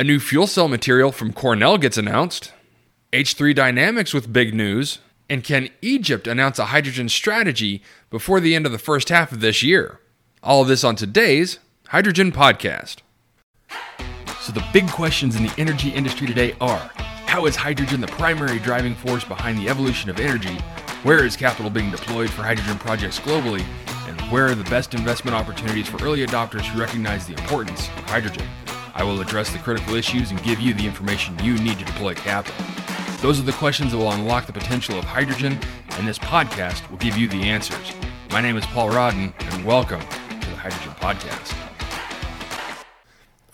A new fuel cell material from Cornell gets announced. H3 Dynamics with big news. And can Egypt announce a hydrogen strategy before the end of the first half of this year? All of this on today's Hydrogen Podcast. So, the big questions in the energy industry today are How is hydrogen the primary driving force behind the evolution of energy? Where is capital being deployed for hydrogen projects globally? And where are the best investment opportunities for early adopters who recognize the importance of hydrogen? I will address the critical issues and give you the information you need to deploy capital. Those are the questions that will unlock the potential of hydrogen, and this podcast will give you the answers. My name is Paul Rodden, and welcome to the Hydrogen Podcast.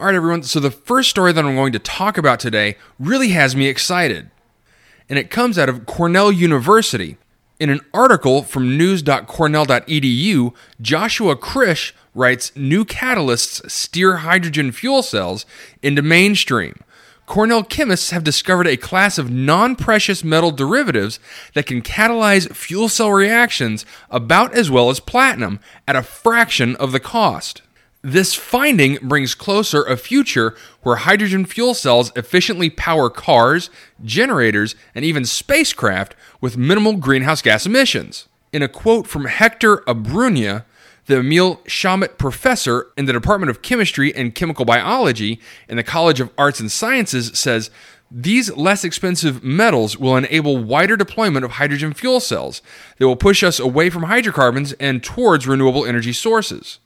All right, everyone. So, the first story that I'm going to talk about today really has me excited. And it comes out of Cornell University. In an article from news.cornell.edu, Joshua Krisch writes New catalysts steer hydrogen fuel cells into mainstream. Cornell chemists have discovered a class of non precious metal derivatives that can catalyze fuel cell reactions about as well as platinum at a fraction of the cost. This finding brings closer a future where hydrogen fuel cells efficiently power cars, generators, and even spacecraft with minimal greenhouse gas emissions. In a quote from Hector Abruña, the Emil Chamot Professor in the Department of Chemistry and Chemical Biology in the College of Arts and Sciences says these less expensive metals will enable wider deployment of hydrogen fuel cells. They will push us away from hydrocarbons and towards renewable energy sources.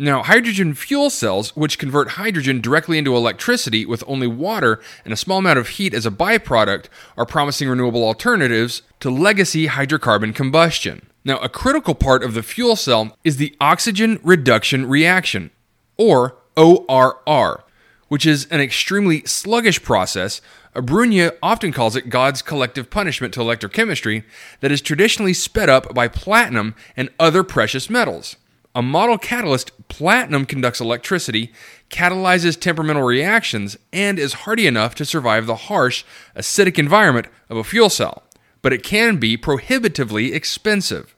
Now, hydrogen fuel cells, which convert hydrogen directly into electricity with only water and a small amount of heat as a byproduct, are promising renewable alternatives to legacy hydrocarbon combustion. Now, a critical part of the fuel cell is the oxygen reduction reaction, or ORR, which is an extremely sluggish process. Abruña often calls it God's collective punishment to electrochemistry that is traditionally sped up by platinum and other precious metals. A model catalyst, platinum conducts electricity, catalyzes temperamental reactions, and is hardy enough to survive the harsh, acidic environment of a fuel cell. But it can be prohibitively expensive.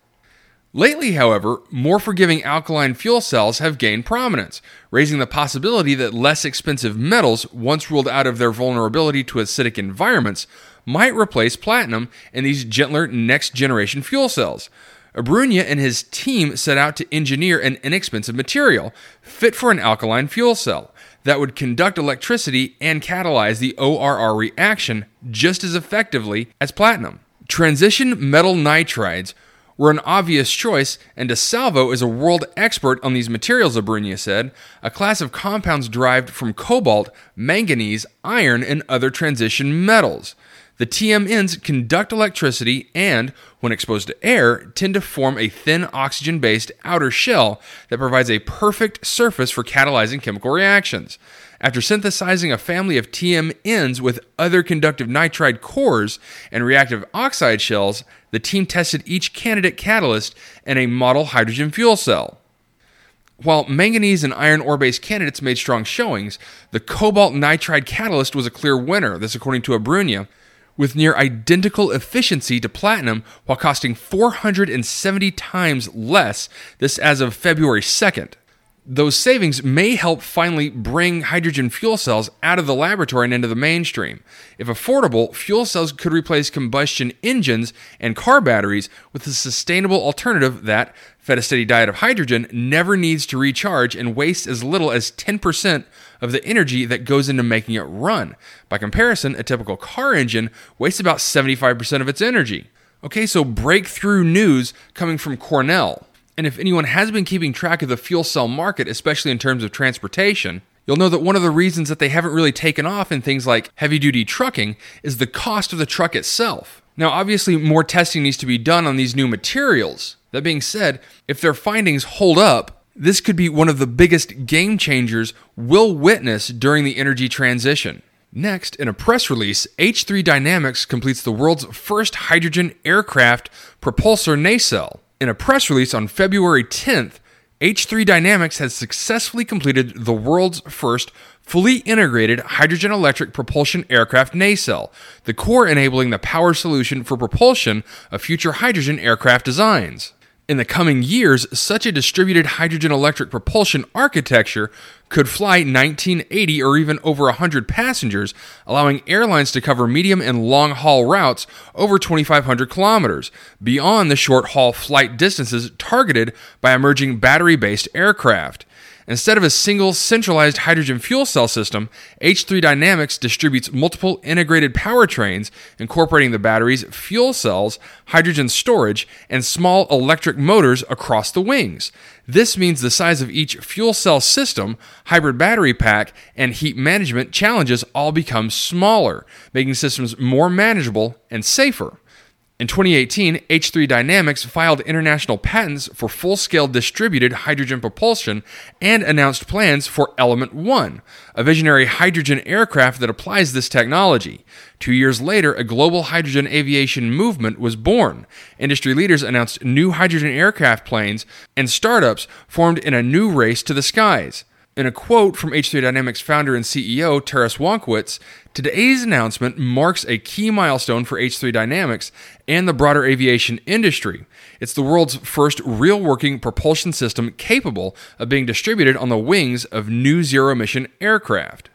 Lately, however, more forgiving alkaline fuel cells have gained prominence, raising the possibility that less expensive metals, once ruled out of their vulnerability to acidic environments, might replace platinum in these gentler next generation fuel cells. Abruña and his team set out to engineer an inexpensive material fit for an alkaline fuel cell that would conduct electricity and catalyze the ORR reaction just as effectively as platinum. Transition metal nitrides were an obvious choice, and DiSalvo is a world expert on these materials, Abruña said, a class of compounds derived from cobalt, manganese, iron, and other transition metals. The TMNs conduct electricity and, when exposed to air, tend to form a thin oxygen based outer shell that provides a perfect surface for catalyzing chemical reactions. After synthesizing a family of TMNs with other conductive nitride cores and reactive oxide shells, the team tested each candidate catalyst in a model hydrogen fuel cell. While manganese and iron ore based candidates made strong showings, the cobalt nitride catalyst was a clear winner, this according to Abruña, with near identical efficiency to platinum while costing 470 times less, this as of February 2nd those savings may help finally bring hydrogen fuel cells out of the laboratory and into the mainstream. If affordable, fuel cells could replace combustion engines and car batteries with a sustainable alternative that, fed a steady diet of hydrogen, never needs to recharge and wastes as little as 10% of the energy that goes into making it run. By comparison, a typical car engine wastes about 75% of its energy. Okay, so breakthrough news coming from Cornell. And if anyone has been keeping track of the fuel cell market, especially in terms of transportation, you'll know that one of the reasons that they haven't really taken off in things like heavy duty trucking is the cost of the truck itself. Now, obviously, more testing needs to be done on these new materials. That being said, if their findings hold up, this could be one of the biggest game changers we'll witness during the energy transition. Next, in a press release, H3 Dynamics completes the world's first hydrogen aircraft propulsor nacelle. In a press release on February 10th, H3 Dynamics has successfully completed the world's first fully integrated hydrogen electric propulsion aircraft nacelle, the core enabling the power solution for propulsion of future hydrogen aircraft designs. In the coming years, such a distributed hydrogen electric propulsion architecture could fly 1980 or even over 100 passengers, allowing airlines to cover medium and long haul routes over 2,500 kilometers, beyond the short haul flight distances targeted by emerging battery based aircraft. Instead of a single centralized hydrogen fuel cell system, H3 Dynamics distributes multiple integrated powertrains incorporating the batteries, fuel cells, hydrogen storage, and small electric motors across the wings. This means the size of each fuel cell system, hybrid battery pack, and heat management challenges all become smaller, making systems more manageable and safer. In 2018, H3 Dynamics filed international patents for full scale distributed hydrogen propulsion and announced plans for Element 1, a visionary hydrogen aircraft that applies this technology. Two years later, a global hydrogen aviation movement was born. Industry leaders announced new hydrogen aircraft planes, and startups formed in a new race to the skies. In a quote from H3 Dynamics founder and CEO Taras Wankewycz, today's announcement marks a key milestone for H3 Dynamics and the broader aviation industry. It's the world's first real working propulsion system capable of being distributed on the wings of new zero emission aircraft.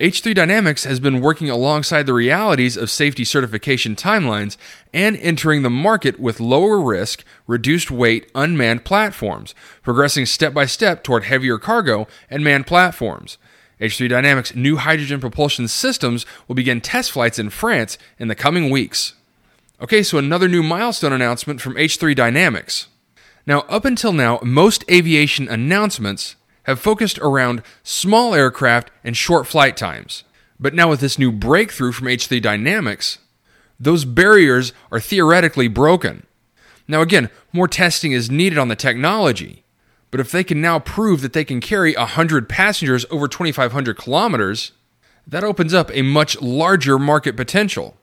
H3 Dynamics has been working alongside the realities of safety certification timelines and entering the market with lower risk, reduced weight, unmanned platforms, progressing step by step toward heavier cargo and manned platforms. H3 Dynamics' new hydrogen propulsion systems will begin test flights in France in the coming weeks. Okay, so another new milestone announcement from H3 Dynamics. Now, up until now, most aviation announcements have focused around small aircraft and short flight times. But now, with this new breakthrough from H3 Dynamics, those barriers are theoretically broken. Now, again, more testing is needed on the technology, but if they can now prove that they can carry 100 passengers over 2,500 kilometers, that opens up a much larger market potential.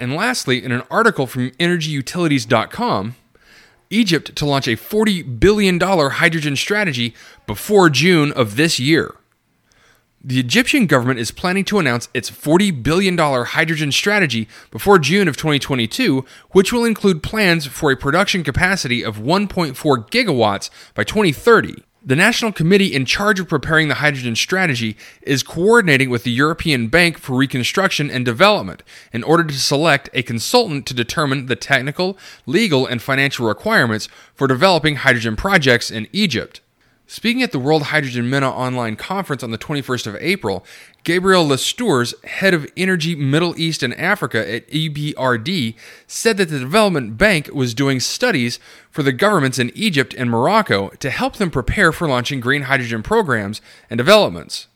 And lastly, in an article from EnergyUtilities.com, Egypt to launch a $40 billion hydrogen strategy before June of this year. The Egyptian government is planning to announce its $40 billion hydrogen strategy before June of 2022, which will include plans for a production capacity of 1.4 gigawatts by 2030. The National Committee in charge of preparing the hydrogen strategy is coordinating with the European Bank for Reconstruction and Development in order to select a consultant to determine the technical, legal, and financial requirements for developing hydrogen projects in Egypt. Speaking at the World Hydrogen MENA online conference on the 21st of April, Gabriel Lestours, head of Energy Middle East and Africa at EBRD, said that the Development Bank was doing studies for the governments in Egypt and Morocco to help them prepare for launching green hydrogen programs and developments.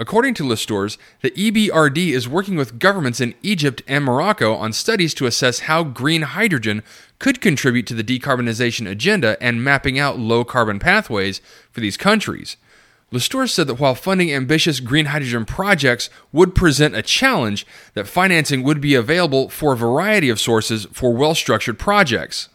According to Lestours, the EBRD is working with governments in Egypt and Morocco on studies to assess how green hydrogen could contribute to the decarbonization agenda and mapping out low carbon pathways for these countries. Lestours said that while funding ambitious green hydrogen projects would present a challenge, that financing would be available for a variety of sources for well structured projects.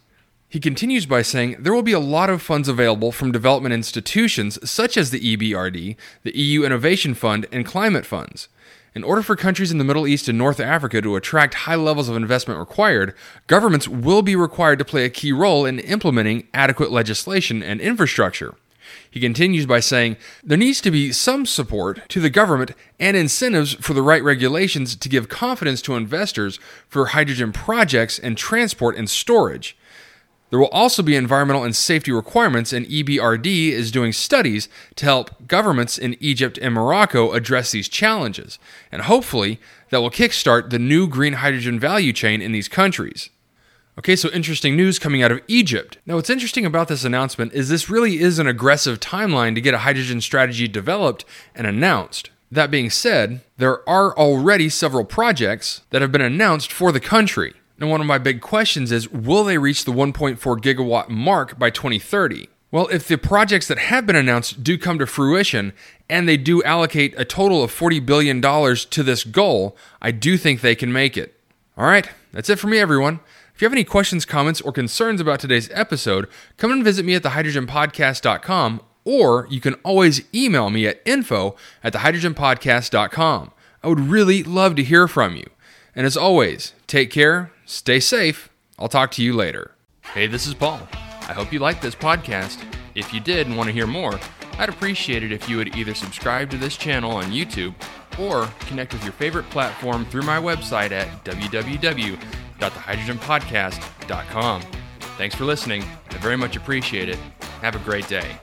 He continues by saying there will be a lot of funds available from development institutions such as the EBRD, the EU Innovation Fund, and climate funds. In order for countries in the Middle East and North Africa to attract high levels of investment required, governments will be required to play a key role in implementing adequate legislation and infrastructure. He continues by saying there needs to be some support to the government and incentives for the right regulations to give confidence to investors for hydrogen projects and transport and storage. There will also be environmental and safety requirements, and EBRD is doing studies to help governments in Egypt and Morocco address these challenges. And hopefully, that will kickstart the new green hydrogen value chain in these countries. Okay, so interesting news coming out of Egypt. Now, what's interesting about this announcement is this really is an aggressive timeline to get a hydrogen strategy developed and announced. That being said, there are already several projects that have been announced for the country. And one of my big questions is will they reach the 1.4 gigawatt mark by 2030? Well, if the projects that have been announced do come to fruition and they do allocate a total of $40 billion to this goal, I do think they can make it. All right, that's it for me, everyone. If you have any questions, comments, or concerns about today's episode, come and visit me at thehydrogenpodcast.com or you can always email me at info at thehydrogenpodcast.com. I would really love to hear from you. And as always, take care, stay safe. I'll talk to you later. Hey, this is Paul. I hope you liked this podcast. If you did and want to hear more, I'd appreciate it if you would either subscribe to this channel on YouTube or connect with your favorite platform through my website at www.thehydrogenpodcast.com. Thanks for listening. I very much appreciate it. Have a great day.